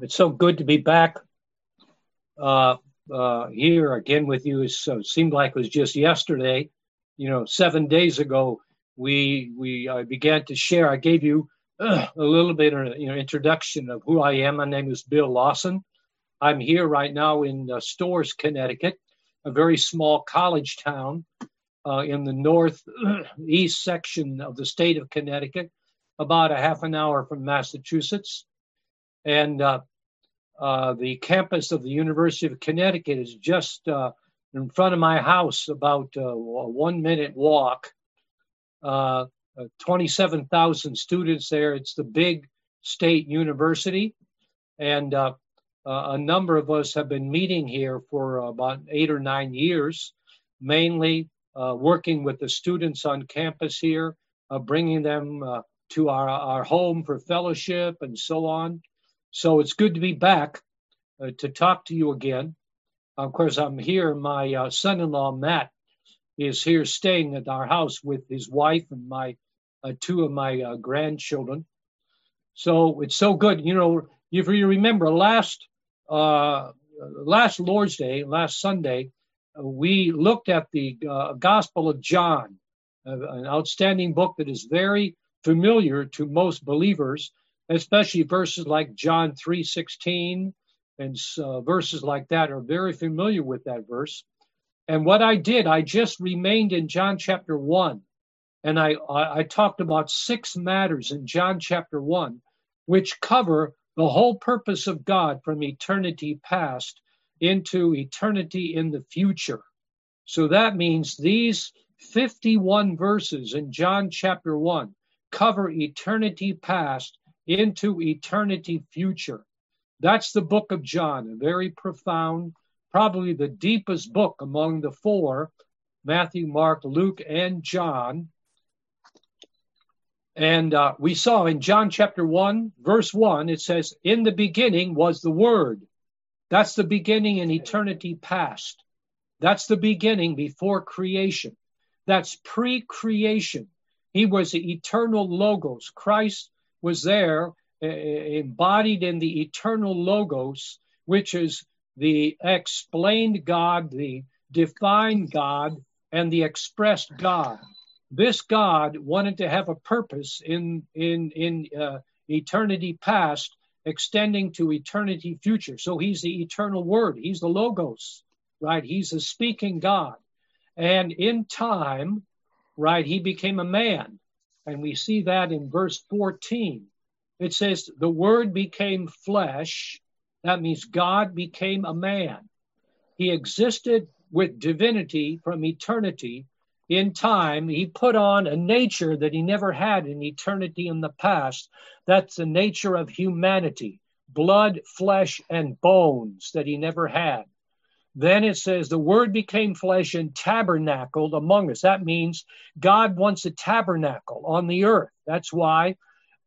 It's so good to be back uh, uh, here again with you. It uh, seemed like it was just yesterday. You know, seven days ago, we we uh, began to share. I gave you uh, a little bit of you know introduction of who I am. My name is Bill Lawson. I'm here right now in uh, Storrs, Connecticut, a very small college town in the northeast section of the state of Connecticut, about a half an hour from Massachusetts. And uh, uh, the campus of the University of Connecticut is just uh, in front of my house, about uh, a one minute walk. Uh, 27,000 students there. It's the big state university. And a number of us have been meeting here for about eight or nine years, mainly working with the students on campus here, bringing them to our, our home for fellowship and so on. So it's good to be back uh, to talk to you again. Of course, I'm here. My uh, son in law, Matt, is here staying at our house with his wife and my uh, two of my uh, grandchildren. So it's so good. You know, if you remember last uh, last Lord's Day, last Sunday, uh, we looked at the Gospel of John, an outstanding book that is very familiar to most believers especially verses like John 3:16 and uh, verses like that are very familiar with that verse. And what I did, I just remained in John chapter 1 and I, I, I talked about six matters in John chapter 1 which cover the whole purpose of God from eternity past into eternity in the future. So that means these 51 verses in John chapter 1 cover eternity past into eternity future. That's the book of John, a very profound, probably the deepest book among the four Matthew, Mark, Luke, and John. And uh, we saw in John chapter 1, verse 1, it says, In the beginning was the Word. That's the beginning in eternity past. That's the beginning before creation. That's pre creation. He was the eternal Logos. Christ was there embodied in the eternal logos, which is the explained God, the defined God, and the expressed God. This God wanted to have a purpose in in in uh, eternity past, extending to eternity future. So he's the eternal Word. He's the logos, right? He's a speaking God, and in time, right, he became a man. And we see that in verse 14. It says, The Word became flesh. That means God became a man. He existed with divinity from eternity. In time, he put on a nature that he never had in eternity in the past. That's the nature of humanity blood, flesh, and bones that he never had. Then it says, the word became flesh and tabernacled among us. That means God wants a tabernacle on the earth. That's why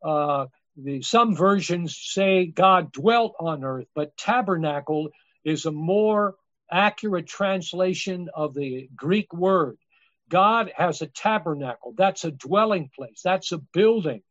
uh, the, some versions say God dwelt on earth, but tabernacle is a more accurate translation of the Greek word. God has a tabernacle. That's a dwelling place. That's a building.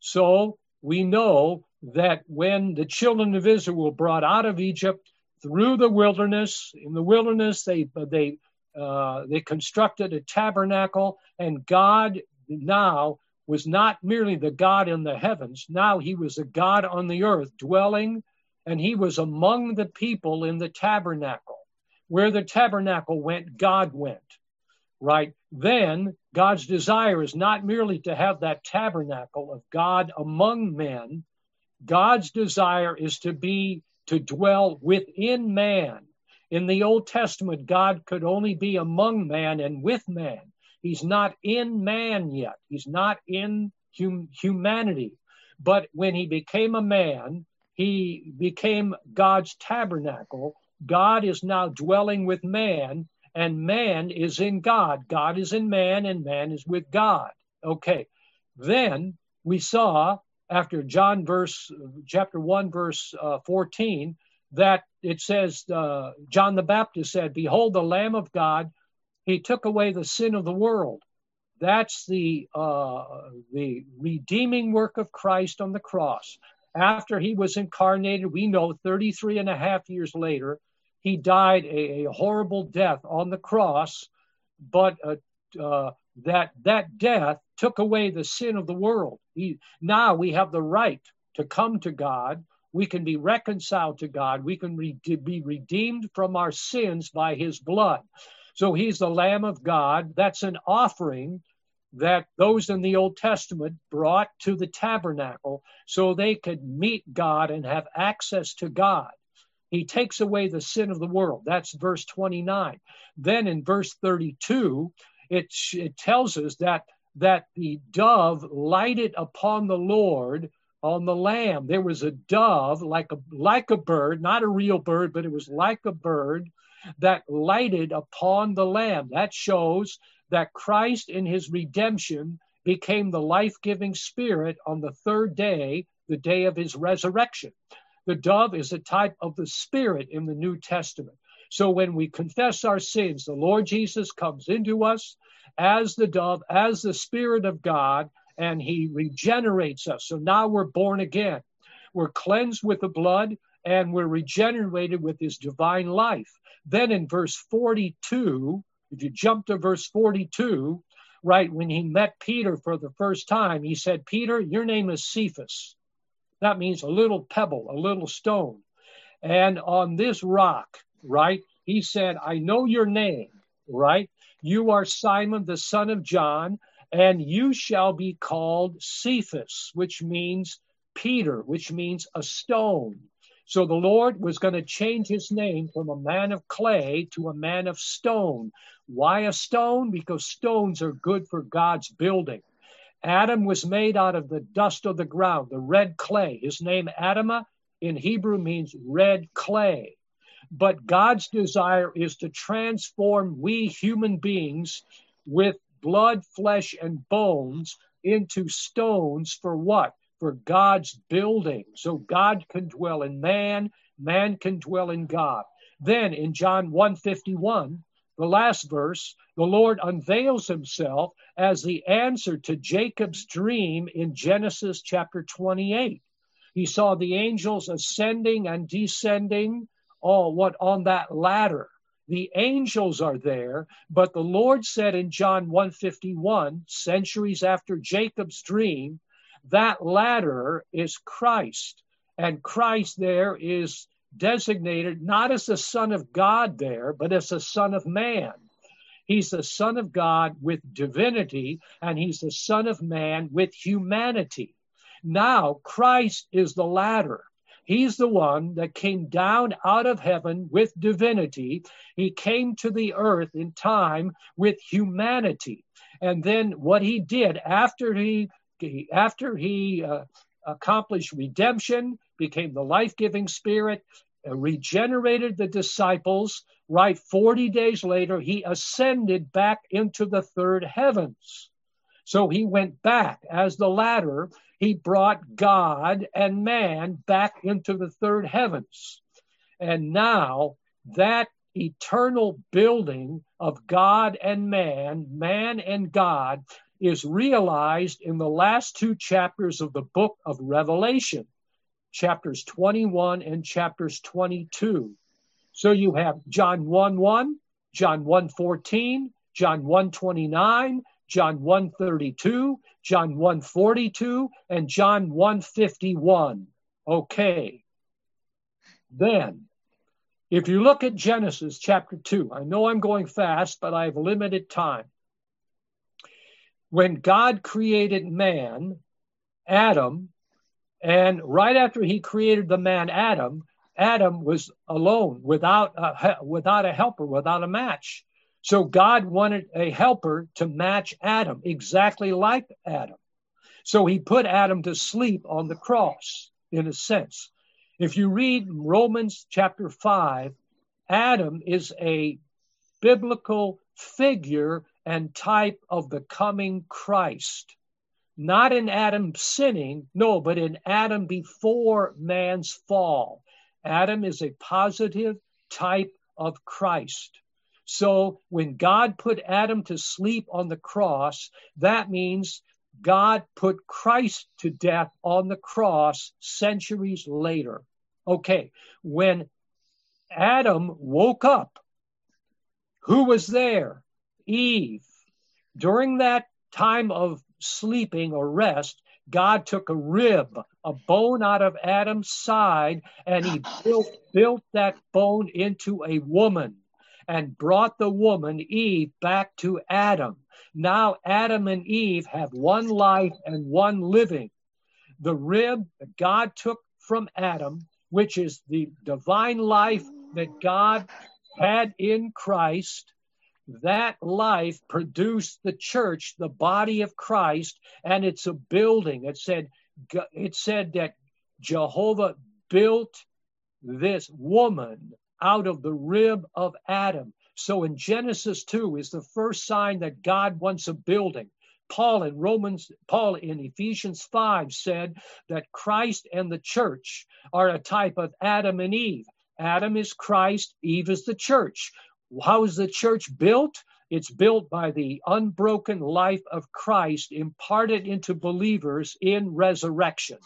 So we know that when the children of Israel were brought out of Egypt, through the wilderness. In the wilderness, they they uh, they constructed a tabernacle, and God now was not merely the God in the heavens. Now He was a God on the earth, dwelling, and He was among the people in the tabernacle. Where the tabernacle went, God went. Right then, God's desire is not merely to have that tabernacle of God among men. God's desire is to be to dwell within man. In the Old Testament, God could only be among man and with man. He's not in man yet. He's not in hum- humanity. But when he became a man, he became God's tabernacle. God is now dwelling with man, and man is in God. God is in man, and man is with God. Okay. Then we saw after John verse chapter 1 verse uh, 14 that it says uh, John the Baptist said behold the lamb of God he took away the sin of the world. That's the uh, the redeeming work of Christ on the cross. After he was incarnated, we know 33 and a half years later, he died a, a horrible death on the cross, but uh, uh, that that death took away the sin of the world. He, now we have the right to come to God. We can be reconciled to God. We can re- be redeemed from our sins by his blood. So he's the Lamb of God. That's an offering that those in the Old Testament brought to the tabernacle so they could meet God and have access to God. He takes away the sin of the world. That's verse 29. Then in verse 32, it, it tells us that, that the dove lighted upon the Lord on the lamb. There was a dove, like a, like a bird, not a real bird, but it was like a bird that lighted upon the lamb. That shows that Christ in his redemption became the life giving spirit on the third day, the day of his resurrection. The dove is a type of the spirit in the New Testament. So when we confess our sins, the Lord Jesus comes into us as the dove, as the Spirit of God, and he regenerates us. So now we're born again. We're cleansed with the blood and we're regenerated with his divine life. Then in verse 42, if you jump to verse 42, right, when he met Peter for the first time, he said, Peter, your name is Cephas. That means a little pebble, a little stone. And on this rock, right, he said, I know your name, right? You are Simon, the son of John, and you shall be called Cephas, which means Peter, which means a stone. So the Lord was going to change his name from a man of clay to a man of stone. Why a stone? Because stones are good for God's building. Adam was made out of the dust of the ground, the red clay. His name Adama in Hebrew means red clay. But God's desire is to transform we human beings with blood, flesh, and bones into stones for what? for God's building. So God can dwell in man, man can dwell in God. Then in John 151, the last verse, the Lord unveils himself as the answer to Jacob's dream in Genesis chapter 28. He saw the angels ascending and descending, all what on that ladder. The angels are there, but the Lord said in John 151, centuries after Jacob's dream, that ladder is Christ. And Christ there is designated not as the Son of God there, but as the Son of Man. He's the Son of God with divinity, and he's the Son of Man with humanity. Now, Christ is the ladder. He's the one that came down out of heaven with divinity. He came to the earth in time with humanity. And then what he did after he after he uh, accomplished redemption, became the life giving spirit, uh, regenerated the disciples, right? 40 days later, he ascended back into the third heavens. So he went back as the ladder. He brought God and man back into the third heavens. And now that eternal building of God and man, man and God, is realized in the last two chapters of the book of Revelation, chapters 21 and chapters 22. So you have John 1 1, John 1 14, John 1 29, John 1 32, John 1 42, and John 1 51. Okay. Then, if you look at Genesis chapter 2, I know I'm going fast, but I have limited time when God created man, Adam, and right after he created the man Adam, Adam was alone without a, without a helper, without a match. So God wanted a helper to match Adam, exactly like Adam. So he put Adam to sleep on the cross, in a sense. If you read Romans chapter 5, Adam is a biblical figure and type of the coming Christ. Not in Adam sinning, no, but in Adam before man's fall. Adam is a positive type of Christ. So when God put Adam to sleep on the cross, that means God put Christ to death on the cross centuries later. Okay, when Adam woke up, who was there? Eve. During that time of sleeping or rest, God took a rib, a bone out of Adam's side, and he ah. built, built that bone into a woman and brought the woman, Eve, back to Adam. Now Adam and Eve have one life and one living. The rib that God took from Adam, which is the divine life that God had in Christ, that life produced the church, the body of Christ, and it's a building. It said, it said that Jehovah built this woman out of the rib of Adam. So in Genesis 2 is the first sign that God wants a building. Paul in Romans, Paul in Ephesians 5 said that Christ and the church are a type of Adam and Eve. Adam is Christ, Eve is the church. How is the church built? It's built by the unbroken life of Christ imparted into believers in resurrection.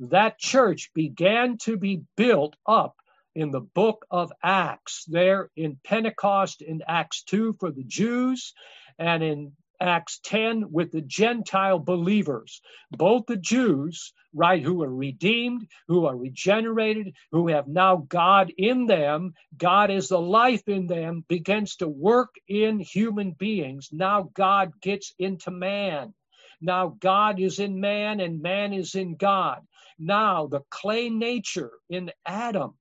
That church began to be built up in the book of Acts, there in Pentecost in Acts 2 for the Jews, and in Acts 10 with the Gentile believers, both the Jews, right, who are redeemed, who are regenerated, who have now God in them. God is the life in them, begins to work in human beings. Now God gets into man. Now God is in man and man is in God. Now the clay nature in Adam,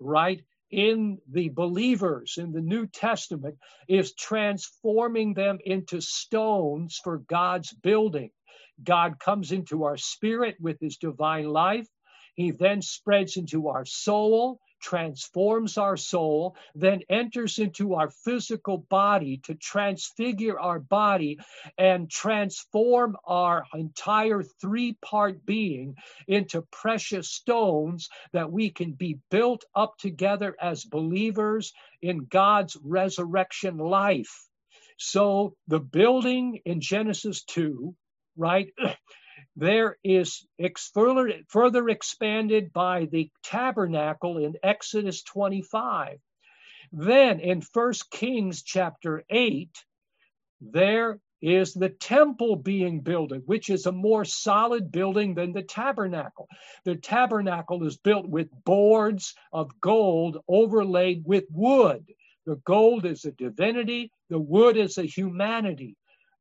right, in the believers in the New Testament is transforming them into stones for God's building. God comes into our spirit with his divine life. He then spreads into our soul transforms our soul, then enters into our physical body to transfigure our body and transform our entire three part being into precious stones that we can be built up together as believers in God's resurrection life. So the building in Genesis 2, right? there is ex- further, further expanded by the tabernacle in Exodus 25. Then in 1 Kings chapter 8, there is the temple being built, which is a more solid building than the tabernacle. The tabernacle is built with boards of gold overlaid with wood. The gold is a divinity, the wood is a humanity.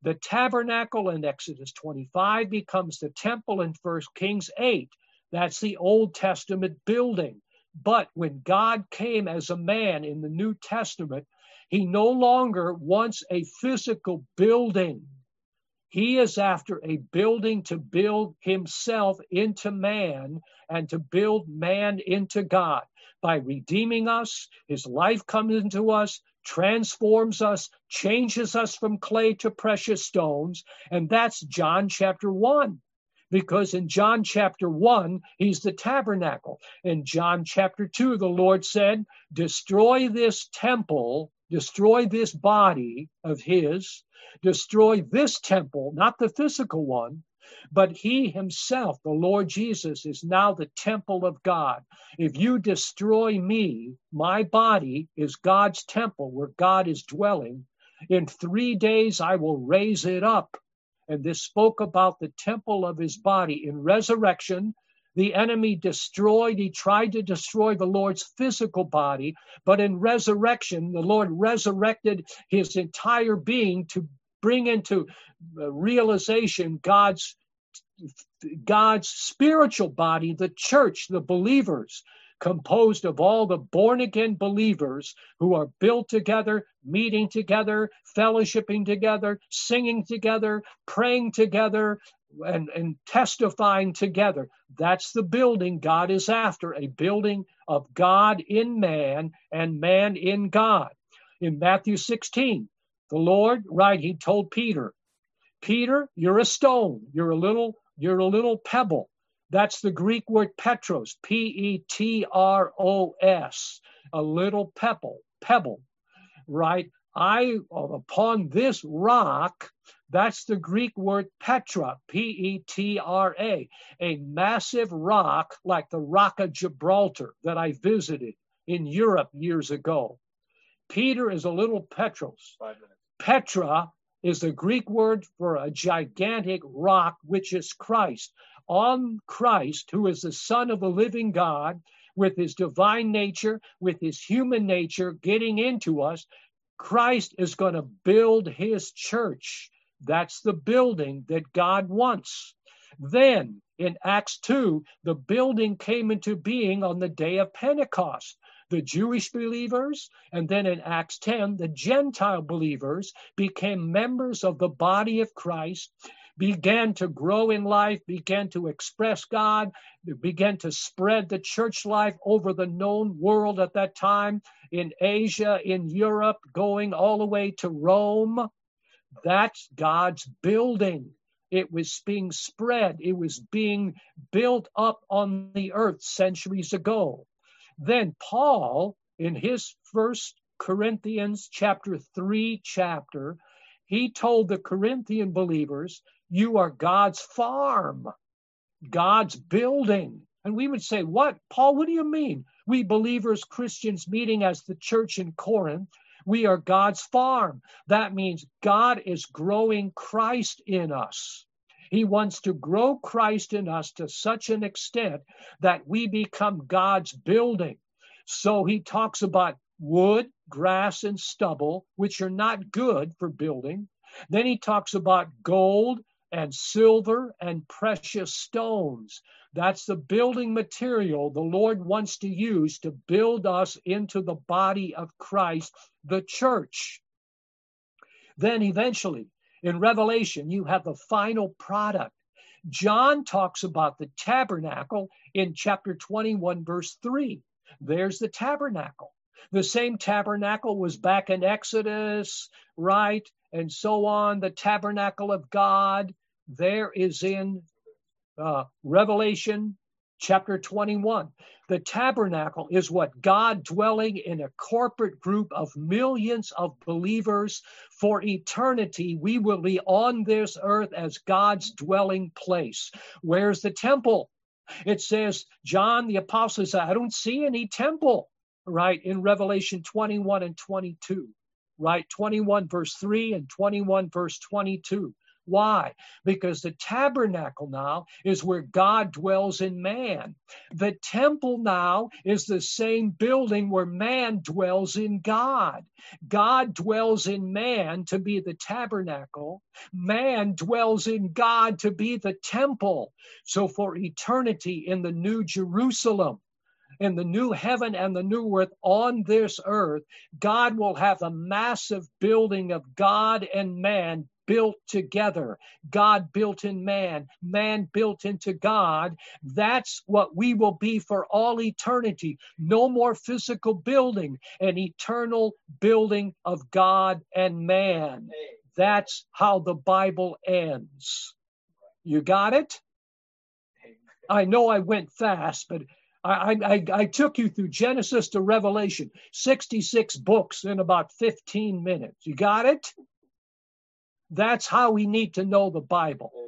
The tabernacle in Exodus 25 becomes the temple in 1 Kings 8. That's the Old Testament building. But when God came as a man in the New Testament, he no longer wants a physical building. He is after a building to build himself into man and to build man into God. By redeeming us, his life comes into us, transforms us, changes us from clay to precious stones. And that's John chapter 1. Because in John chapter 1, he's the tabernacle. In John chapter 2, the Lord said, Destroy this temple, destroy this body of his, destroy this temple, not the physical one, but he himself, the Lord Jesus, is now the temple of God. If you destroy me, my body is God's temple where God is dwelling. In three days I will raise it up. And this spoke about the temple of his body. In resurrection, the enemy destroyed, he tried to destroy the Lord's physical body, but in resurrection, the Lord resurrected his entire being to bring into uh, realization God's God's spiritual body, the church, the believers, composed of all the born again believers who are built together, meeting together, fellowshipping together, singing together, praying together, and, and testifying together. That's the building God is after a building of God in man and man in God. In Matthew 16, the Lord, right, he told Peter, Peter, you're a stone. You're a little you're a little pebble. That's the Greek word petros, P E T R O S, a little pebble, pebble, right? I, upon this rock, That's the Greek word Petra, P E T R A, a massive rock like the Rock of Gibraltar that I visited in Europe years ago. Peter is a little Petros. Petra is the Greek word for a gigantic rock, which is Christ. On Christ, who is the Son of the living God, with his divine nature, with his human nature getting into us, Christ is going to build his church. That's the building that God wants. Then in Acts 2, the building came into being on the day of Pentecost the Jewish believers, and then in Acts 10, the Gentile believers became members of the body of Christ, began to grow in life, began to express God, began to spread the church life over the known world at that time in Asia, in Europe, going all the way to Rome. That's God's building. It was being spread, it was being built up on the earth centuries ago. Then Paul, in his first Corinthians chapter 3 chapter, he told the Corinthian believers, You are God's farm, God's building. And we would say, What? Paul, what do you mean? We believers, Christians meeting as the church in Corinth, we are God's farm. That means God is growing Christ in us. He wants to grow Christ in us to such an extent that we become God's building. So he talks about wood, grass, and stubble, which are not good for building. Then he talks about gold and silver and precious stones. That's the building material the Lord wants to use to build us into the body of Christ, the church. Then eventually, in Revelation, you have the final product. John talks about the tabernacle in chapter 21, verse 3. There's the tabernacle. The same tabernacle was back in Exodus, right? And so on. The tabernacle of God, there is in uh, Revelation chapter 21. The tabernacle is what God dwelling in a corporate group of millions of believers for eternity. We will be on this earth as God's dwelling place. Where's the temple? It says, John the apostle said, I don't see any temple, right, in Revelation 21 and 22, right? 21 verse 3 and 21 verse 22. Why? Because the tabernacle now is where God dwells in man. The temple now is the same building where man dwells in God. God dwells in man to be the tabernacle. Man dwells in God to be the temple. So for eternity in the new Jerusalem, in the new heaven and the new earth on this earth, God will have a massive building of God and man built together. God built in man, man built into God. That's what we will be for all eternity. No more physical building, an eternal building of God and man. That's how the Bible ends. You got it? I know I went fast, but I, I, I, took you through Genesis to Revelation, 66 books in about 15 minutes. You got it? That's how we need to know the Bible.